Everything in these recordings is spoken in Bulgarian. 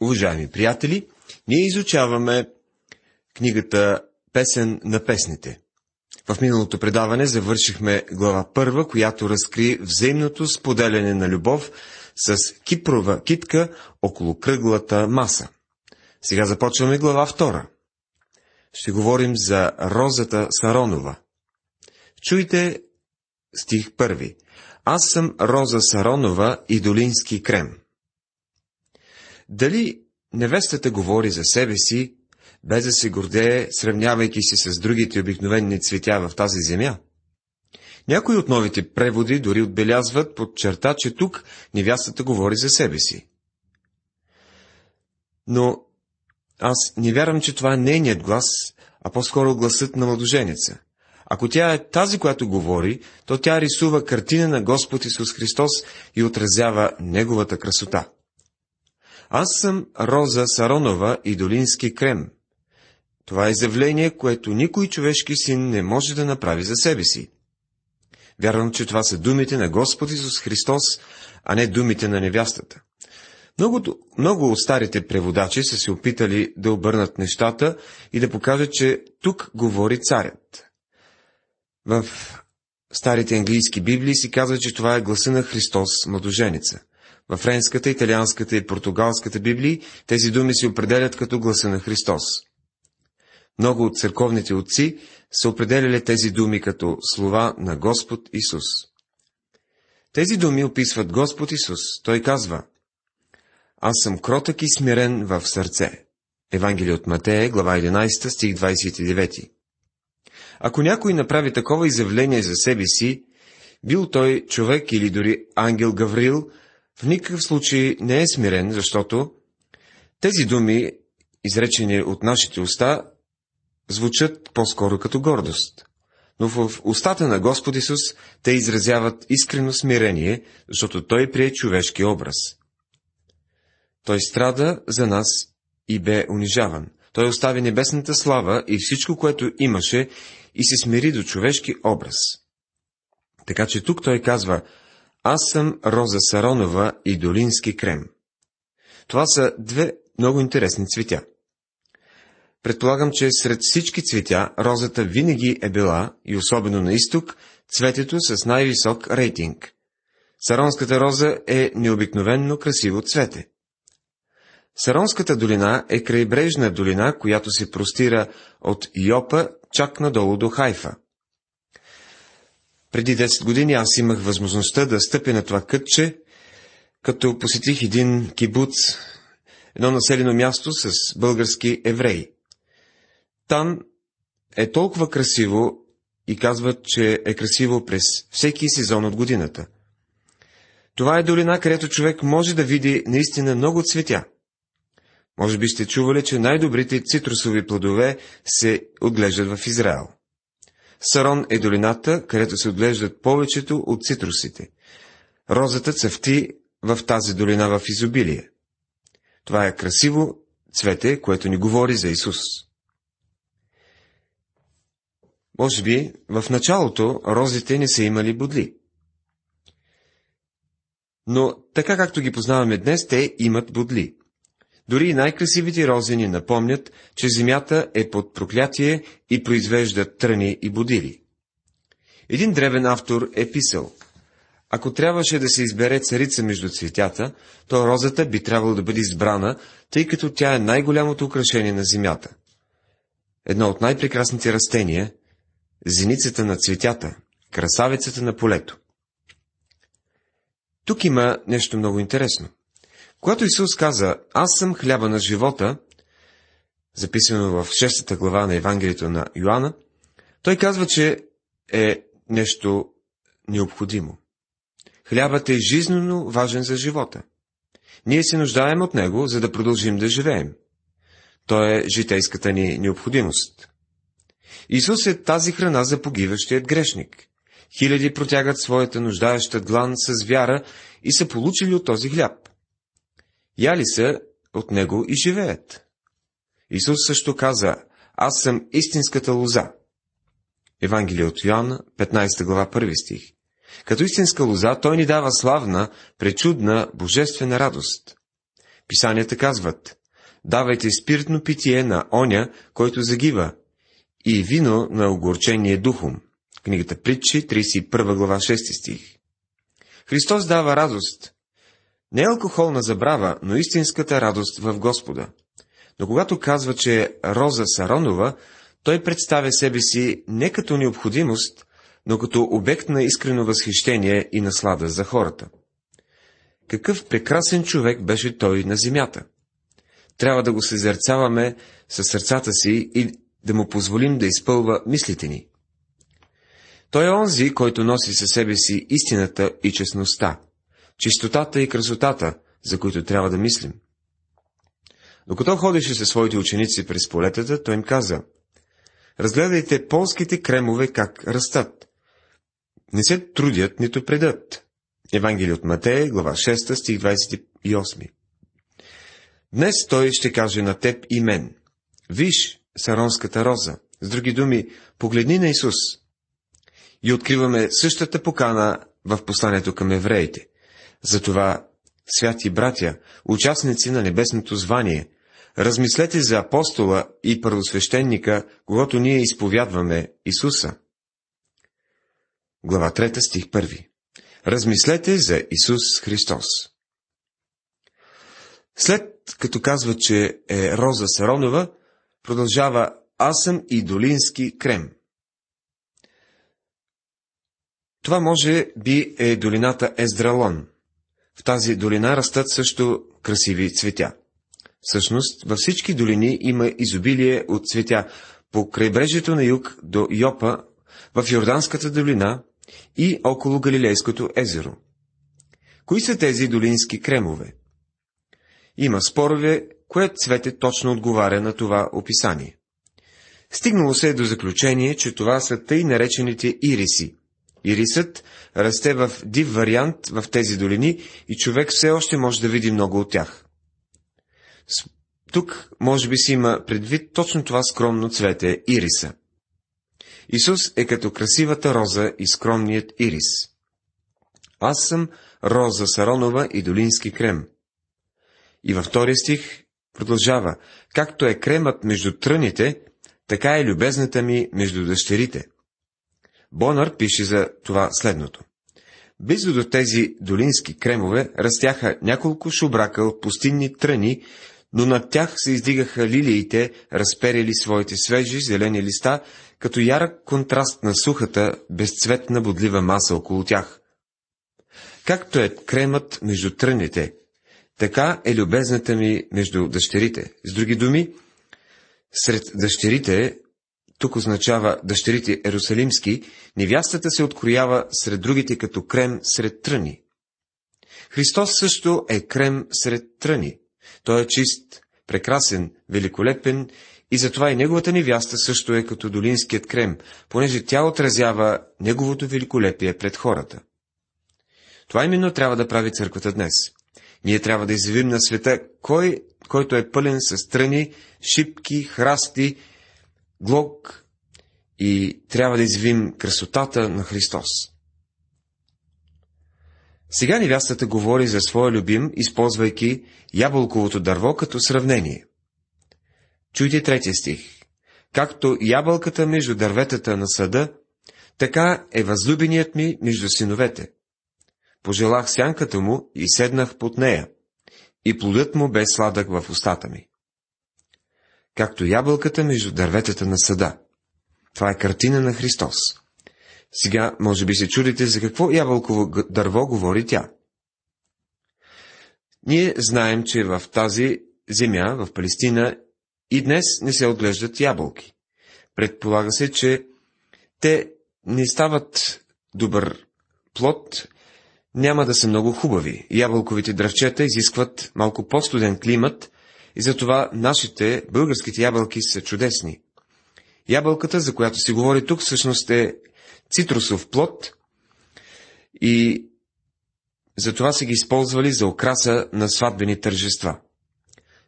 Уважаеми приятели, ние изучаваме книгата Песен на песните. В миналото предаване завършихме глава първа, която разкри взаимното споделяне на любов с кипрова китка около кръглата маса. Сега започваме глава втора. Ще говорим за розата Саронова. Чуйте стих първи. Аз съм Роза Саронова и Долински крем. Дали невестата говори за себе си, без да се гордее, сравнявайки се с другите обикновени цветя в тази земя? Някои от новите преводи дори отбелязват под черта, че тук невястата говори за себе си. Но аз не вярвам, че това е нейният глас, а по-скоро гласът на младоженеца. Ако тя е тази, която говори, то тя рисува картина на Господ Исус Христос и отразява Неговата красота. Аз съм Роза Саронова и Долински крем. Това е изявление, което никой човешки син не може да направи за себе си. Вярвам, че това са думите на Господ Исус Христос, а не думите на невястата. Много, много от старите преводачи са се опитали да обърнат нещата и да покажат, че тук говори царят. В старите английски библии си казва, че това е гласа на Христос, младоженица. В френската, италианската и португалската библии тези думи се определят като гласа на Христос. Много от църковните отци са определяли тези думи като слова на Господ Исус. Тези думи описват Господ Исус. Той казва Аз съм кротък и смирен в сърце. Евангелие от Матея, глава 11, стих 29. Ако някой направи такова изявление за себе си, бил той човек или дори ангел Гаврил, в никакъв случай не е смирен, защото тези думи, изречени от нашите уста, звучат по-скоро като гордост. Но в устата на Господ Исус те изразяват искрено смирение, защото Той прие човешки образ. Той страда за нас и бе унижаван. Той остави небесната слава и всичко, което имаше, и се смири до човешки образ. Така че тук той казва, аз съм Роза Саронова и Долински крем. Това са две много интересни цветя. Предполагам, че сред всички цветя розата винаги е била, и особено на изток, цветето с най-висок рейтинг. Саронската роза е необикновенно красиво цвете. Саронската долина е крайбрежна долина, която се простира от Йопа чак надолу до Хайфа. Преди 10 години аз имах възможността да стъпя на това кътче, като посетих един кибуц, едно населено място с български евреи. Там е толкова красиво и казват, че е красиво през всеки сезон от годината. Това е долина, където човек може да види наистина много цветя. Може би сте чували, че най-добрите цитрусови плодове се отглеждат в Израел. Сарон е долината, където се отглеждат повечето от цитрусите. Розата цъфти в тази долина в изобилие. Това е красиво цвете, което ни говори за Исус. Може би в началото розите не са имали бодли. Но така както ги познаваме днес, те имат бодли. Дори и най-красивите рози ни напомнят, че земята е под проклятие и произвежда тръни и будили. Един древен автор е писал, ако трябваше да се избере царица между цветята, то розата би трябвало да бъде избрана, тъй като тя е най-голямото украшение на земята. Едно от най-прекрасните растения – зеницата на цветята, красавицата на полето. Тук има нещо много интересно. Когато Исус каза, аз съм хляба на живота, записано в 6 глава на Евангелието на Йоанна, той казва, че е нещо необходимо. Хлябът е жизненно важен за живота. Ние се нуждаем от него, за да продължим да живеем. Той е житейската ни необходимост. Исус е тази храна за погиващият грешник. Хиляди протягат своята нуждаеща длан с вяра и са получили от този хляб. Яли са от него и живеят. Исус също каза, аз съм истинската лоза. Евангелие от Йоанна, 15 глава, 1 стих. Като истинска лоза, той ни дава славна, пречудна, божествена радост. Писанията казват, давайте спиртно питие на оня, който загива, и вино на огорчение духом. Книгата Притчи, 31 глава, 6 стих. Христос дава радост. Не алкохолна забрава, но истинската радост в Господа. Но когато казва, че е Роза Саронова, той представя себе си не като необходимост, но като обект на искрено възхищение и наслада за хората. Какъв прекрасен човек беше той на земята! Трябва да го съзерцаваме със сърцата си и да му позволим да изпълва мислите ни. Той е онзи, който носи със себе си истината и честността, чистотата и красотата, за които трябва да мислим. Докато ходеше със своите ученици през полетата, той им каза, разгледайте полските кремове как растат. Не се трудят, нито предат. Евангелие от Матея, глава 6, стих 28. Днес той ще каже на теб и мен. Виж саронската роза. С други думи, погледни на Исус. И откриваме същата покана в посланието към евреите. Затова, святи братя, участници на небесното звание, размислете за апостола и първосвещеника, когато ние изповядваме Исуса. Глава 3, стих 1 Размислете за Исус Христос. След като казва, че е Роза Саронова, продължава Аз съм и Долински крем. Това може би е долината Ездралон. В тази долина растат също красиви цветя. Всъщност, във всички долини има изобилие от цветя. По крайбрежието на юг до Йопа, в Йорданската долина и около Галилейското езеро. Кои са тези долински кремове? Има спорове, кое цвете точно отговаря на това описание. Стигнало се до заключение, че това са тъй наречените ириси. Ирисът расте в див вариант в тези долини и човек все още може да види много от тях. Тук може би си има предвид точно това скромно цвете – ириса. Исус е като красивата роза и скромният ирис. Аз съм роза Саронова и долински крем. И във втория стих продължава, както е кремът между тръните, така е любезната ми между дъщерите. Бонар пише за това следното. Близо до тези долински кремове растяха няколко шубрака от пустинни тръни, но над тях се издигаха лилиите, разперили своите свежи зелени листа, като ярък контраст на сухата, безцветна бодлива маса около тях. Както е кремът между тръните, така е любезната ми между дъщерите. С други думи, сред дъщерите, тук означава дъщерите Ерусалимски, невястата се откроява сред другите като крем сред тръни. Христос също е крем сред тръни. Той е чист, прекрасен, великолепен и затова и неговата невяста също е като долинският крем, понеже тя отразява неговото великолепие пред хората. Това именно трябва да прави църквата днес. Ние трябва да изявим на света кой, който е пълен с страни, шипки, храсти, глок и трябва да изявим красотата на Христос. Сега невястата говори за своя любим, използвайки ябълковото дърво като сравнение. Чуйте третия стих. Както ябълката между дърветата на съда, така е възлюбеният ми между синовете. Пожелах сянката му и седнах под нея, и плодът му бе сладък в устата ми. Както ябълката между дърветата на съда. Това е картина на Христос. Сега, може би се чудите, за какво ябълково дърво говори тя. Ние знаем, че в тази земя, в Палестина, и днес не се отглеждат ябълки. Предполага се, че те не стават добър плод, няма да са много хубави. Ябълковите дръвчета изискват малко по-студен климат и затова нашите българските ябълки са чудесни. Ябълката, за която се говори тук, всъщност е цитрусов плод и затова са ги използвали за окраса на сватбени тържества.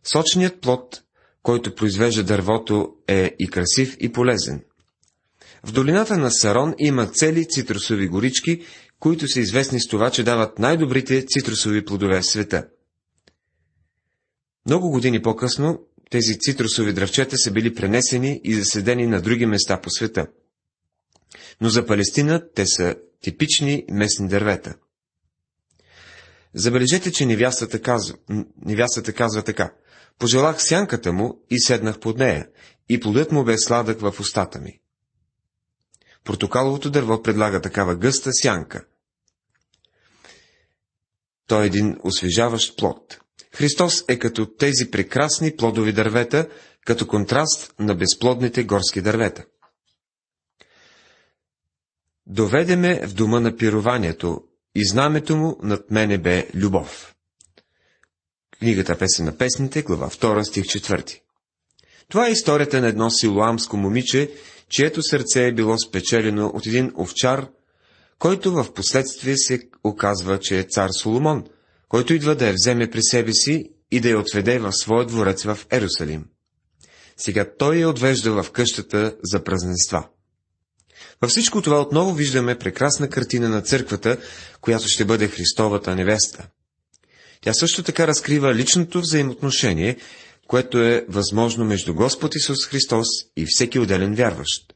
Сочният плод, който произвежда дървото, е и красив и полезен. В долината на Сарон има цели цитрусови горички, които са известни с това, че дават най-добрите цитрусови плодове в света. Много години по-късно тези цитрусови дръвчета са били пренесени и заседени на други места по света. Но за Палестина те са типични местни дървета. Забележете, че невястата казва, невястата казва така. Пожелах сянката му и седнах под нея, и плодът му бе сладък в устата ми. Портокаловото дърво предлага такава гъста сянка. Той е един освежаващ плод. Христос е като тези прекрасни плодови дървета, като контраст на безплодните горски дървета. Доведеме в дома на пированието и знамето му над мене бе любов. Книгата Песен на песните, глава 2, стих 4. Това е историята на едно силуамско момиче, чието сърце е било спечелено от един овчар, който в последствие се оказва, че е цар Соломон, който идва да я вземе при себе си и да я отведе в своя дворец в Ерусалим. Сега той я отвежда в къщата за празненства. Във всичко това отново виждаме прекрасна картина на църквата, която ще бъде Христовата невеста. Тя също така разкрива личното взаимоотношение, което е възможно между Господ Исус Христос и всеки отделен вярващ.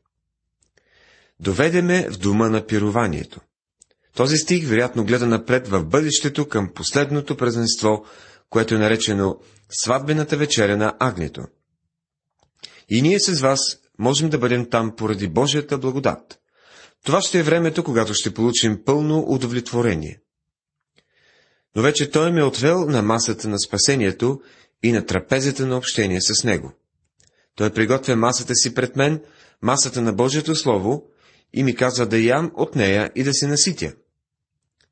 Доведеме в дума на пированието. Този стих вероятно гледа напред в бъдещето към последното празненство, което е наречено сватбената вечеря на Агнето. И ние с вас можем да бъдем там поради Божията благодат. Това ще е времето, когато ще получим пълно удовлетворение. Но вече Той ме е отвел на масата на спасението и на трапезата на общение с Него. Той приготвя масата си пред мен, масата на Божието Слово, и ми казва да ям от нея и да се наситя.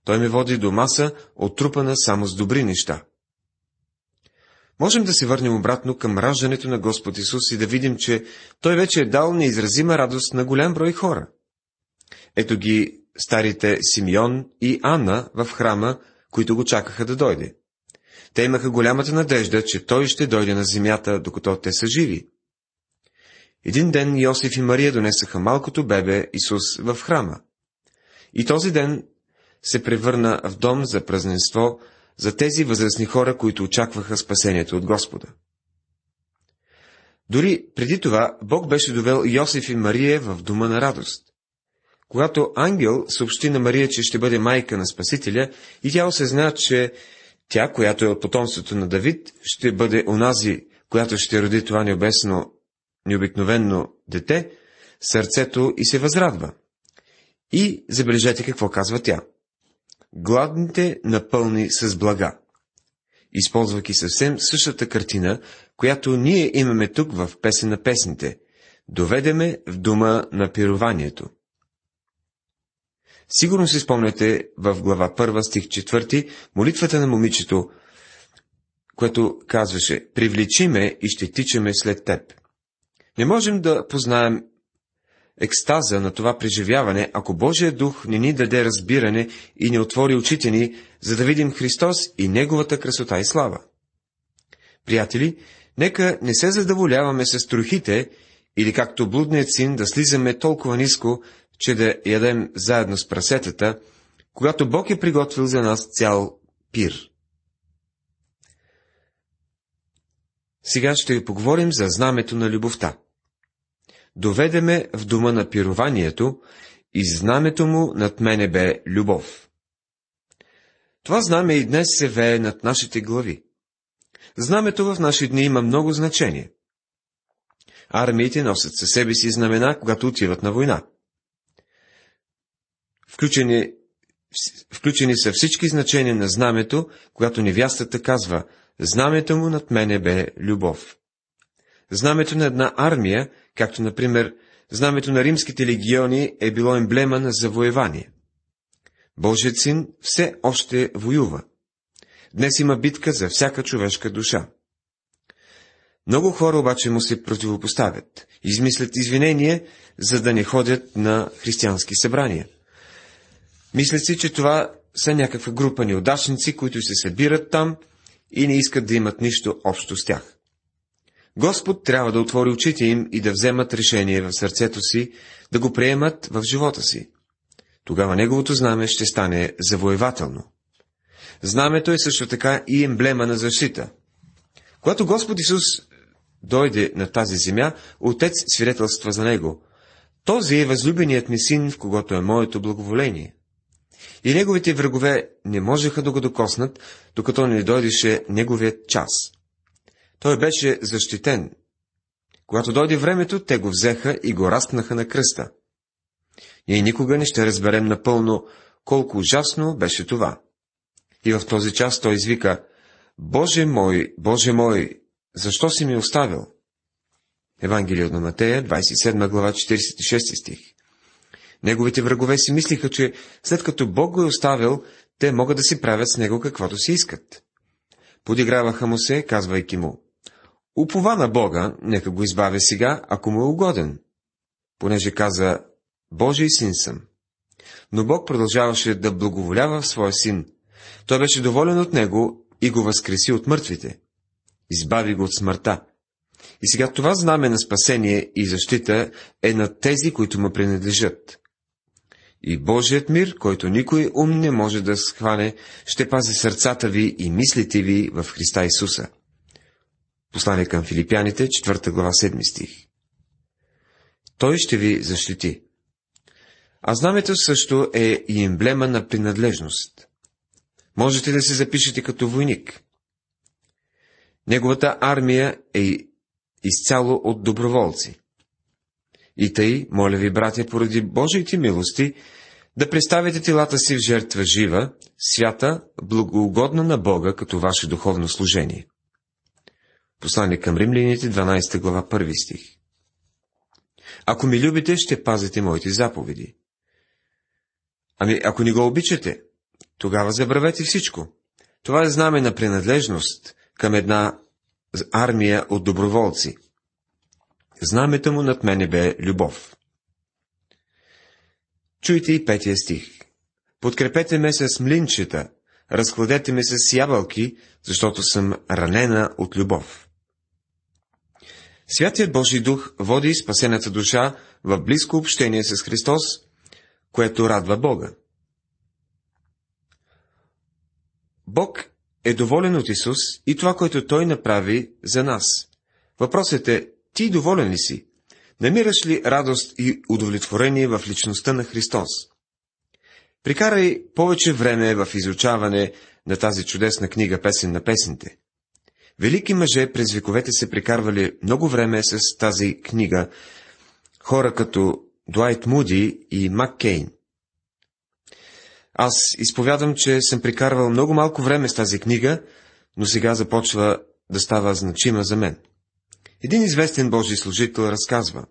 Той ме води до маса, отрупана само с добри неща. Можем да се върнем обратно към раждането на Господ Исус и да видим, че Той вече е дал неизразима радост на голям брой хора. Ето ги старите Симеон и Анна в храма, които го чакаха да дойде. Те имаха голямата надежда, че той ще дойде на земята, докато те са живи. Един ден Йосиф и Мария донесаха малкото бебе Исус в храма. И този ден се превърна в дом за празненство за тези възрастни хора, които очакваха спасението от Господа. Дори преди това Бог беше довел Йосиф и Мария в дома на радост. Когато ангел съобщи на Мария, че ще бъде майка на Спасителя, и тя осъзна, че тя, която е от потомството на Давид, ще бъде онази, която ще роди това необесно, необикновенно дете, сърцето и се възрадва. И забележете какво казва тя. Гладните напълни с блага. Използвайки съвсем същата картина, която ние имаме тук в песен на песните. Доведеме в дума на пированието. Сигурно си спомняте в глава 1, стих 4, молитвата на момичето, което казваше, привлечи ме и ще тичаме след теб. Не можем да познаем екстаза на това преживяване, ако Божия дух не ни даде разбиране и не отвори очите ни, за да видим Христос и Неговата красота и слава. Приятели, нека не се задоволяваме с трохите или както блудният син да слизаме толкова ниско, че да ядем заедно с прасетата, когато Бог е приготвил за нас цял пир. Сега ще поговорим за знамето на любовта. Доведеме в дома на пированието и знамето му над мене бе любов. Това знаме и днес се вее над нашите глави. Знамето в наши дни има много значение. Армиите носят със себе си знамена, когато отиват на война. Включени, включени са всички значения на знамето, когато невястата казва «Знамето му над мене бе любов». Знамето на една армия, както например знамето на римските легиони е било емблема на завоевание. Божият син все още воюва. Днес има битка за всяка човешка душа. Много хора обаче му се противопоставят, измислят извинения, за да не ходят на християнски събрания. Мислят си, че това са някаква група неудачници, които се събират там и не искат да имат нищо общо с тях. Господ трябва да отвори очите им и да вземат решение в сърцето си, да го приемат в живота си. Тогава неговото знаме ще стане завоевателно. Знамето е също така и емблема на защита. Когато Господ Исус дойде на тази земя, Отец свидетелства за Него. Този е възлюбеният ми син, в когото е моето благоволение. И неговите врагове не можеха да го докоснат, докато не дойдеше неговият час. Той беше защитен. Когато дойде времето, те го взеха и го разпнаха на кръста. Ние никога не ще разберем напълно колко ужасно беше това. И в този час той извика, Боже мой, Боже мой, защо си ми оставил? Евангелие от Матея, 27 глава, 46 стих. Неговите врагове си мислиха, че след като Бог го е оставил, те могат да си правят с него каквото си искат. Подиграваха му се, казвайки му, Упова на Бога, нека го избавя сега, ако му е угоден. Понеже каза, Божий син съм. Но Бог продължаваше да благоволява в своя син. Той беше доволен от него и го възкреси от мъртвите. Избави го от смъртта. И сега това знаме на спасение и защита е на тези, които му принадлежат. И Божият мир, който никой ум не може да схване, ще пази сърцата ви и мислите ви в Христа Исуса. Послание към филипяните, 4 глава, 7 стих. Той ще ви защити. А знамето също е и емблема на принадлежност. Можете да се запишете като войник. Неговата армия е изцяло от доброволци. И тъй, моля ви, братя, поради Божиите милости, да представите телата си в жертва жива, свята, благоугодна на Бога, като ваше духовно служение. Послание към римляните, 12 глава, 1 стих. Ако ми любите, ще пазите моите заповеди. Ами, ако ни го обичате, тогава забравете всичко. Това е знаме на принадлежност към една армия от доброволци. Знамето му над мене бе любов. Чуйте и петия стих. Подкрепете ме с млинчета, разкладете ме с ябълки, защото съм ранена от любов. Святият Божий дух води спасената душа в близко общение с Христос, което радва Бога. Бог е доволен от Исус и това, което Той направи за нас. Въпросът е, ти доволен ли си? Намираш ли радост и удовлетворение в личността на Христос? Прикарай повече време в изучаване на тази чудесна книга Песен на песните. Велики мъже през вековете се прикарвали много време с тази книга, хора като Дуайт Муди и Мак Кейн. Аз изповядам, че съм прикарвал много малко време с тази книга, но сега започва да става значима за мен. Един известен Божий служител разказва.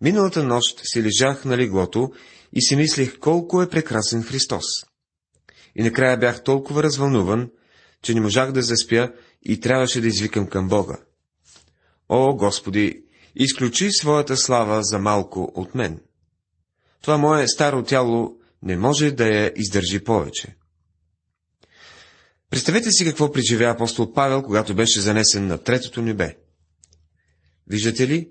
Миналата нощ си лежах на леглото и си мислех колко е прекрасен Христос. И накрая бях толкова развълнуван, че не можах да заспя и трябваше да извикам към Бога. О, Господи, изключи своята слава за малко от мен. Това мое старо тяло не може да я издържи повече. Представете си какво преживя апостол Павел, когато беше занесен на третото небе. Виждате ли?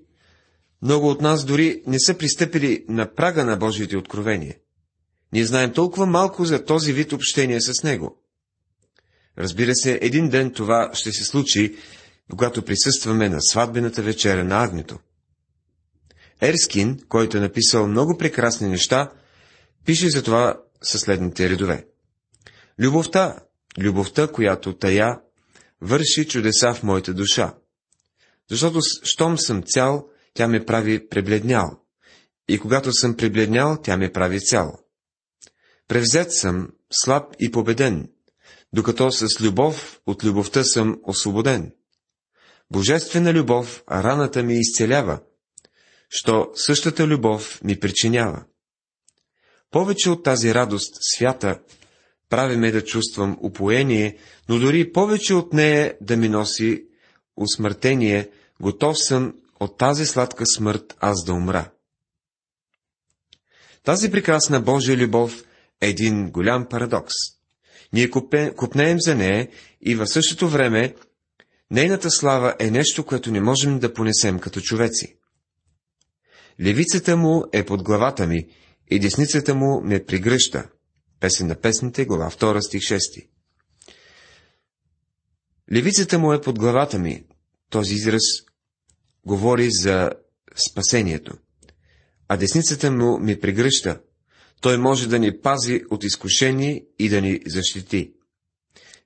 Много от нас дори не са пристъпили на прага на Божиите откровения. Ние знаем толкова малко за този вид общение с Него. Разбира се, един ден това ще се случи, когато присъстваме на сватбената вечеря на Агнето. Ерскин, който е написал много прекрасни неща, пише за това със следните редове. Любовта, любовта, която тая, върши чудеса в моята душа. Защото, щом съм цял, тя ме прави пребледнял. И когато съм пребледнял, тя ме прави цял. Превзет съм, слаб и победен, докато с любов от любовта съм освободен. Божествена любов раната ми изцелява, що същата любов ми причинява. Повече от тази радост свята прави ме да чувствам упоение, но дори повече от нея да ми носи усмъртение, готов съм от тази сладка смърт аз да умра. Тази прекрасна Божия любов е един голям парадокс. Ние купнеем за нея и в същото време нейната слава е нещо, което не можем да понесем като човеци. Левицата му е под главата ми и десницата му ме пригръща. Песен на песните, глава 2, стих 6. Левицата му е под главата ми. Този израз говори за спасението. А десницата му ми прегръща. Той може да ни пази от изкушение и да ни защити.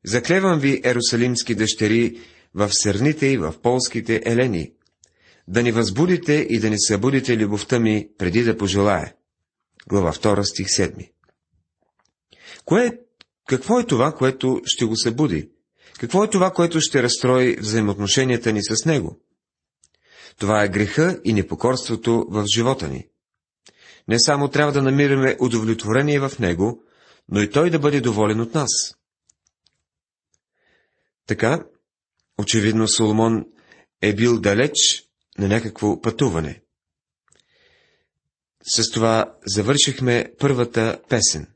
Заклевам ви, ерусалимски дъщери, в сърните и в полските елени, да ни възбудите и да ни събудите любовта ми, преди да пожелая. Глава 2, стих 7. Кое, какво е това, което ще го събуди? Какво е това, което ще разстрои взаимоотношенията ни с него? Това е греха и непокорството в живота ни. Не само трябва да намираме удовлетворение в него, но и той да бъде доволен от нас. Така, очевидно Соломон е бил далеч на някакво пътуване. С това завършихме първата песен.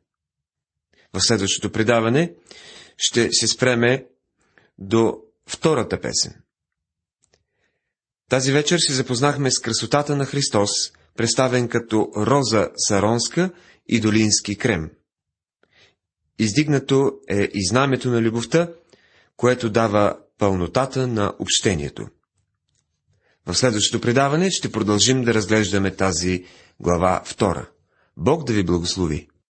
В следващото предаване ще се спреме до втората песен. Тази вечер се запознахме с красотата на Христос, представен като роза саронска и долински крем. Издигнато е и знамето на любовта, което дава пълнотата на общението. В следващото предаване ще продължим да разглеждаме тази глава втора. Бог да ви благослови!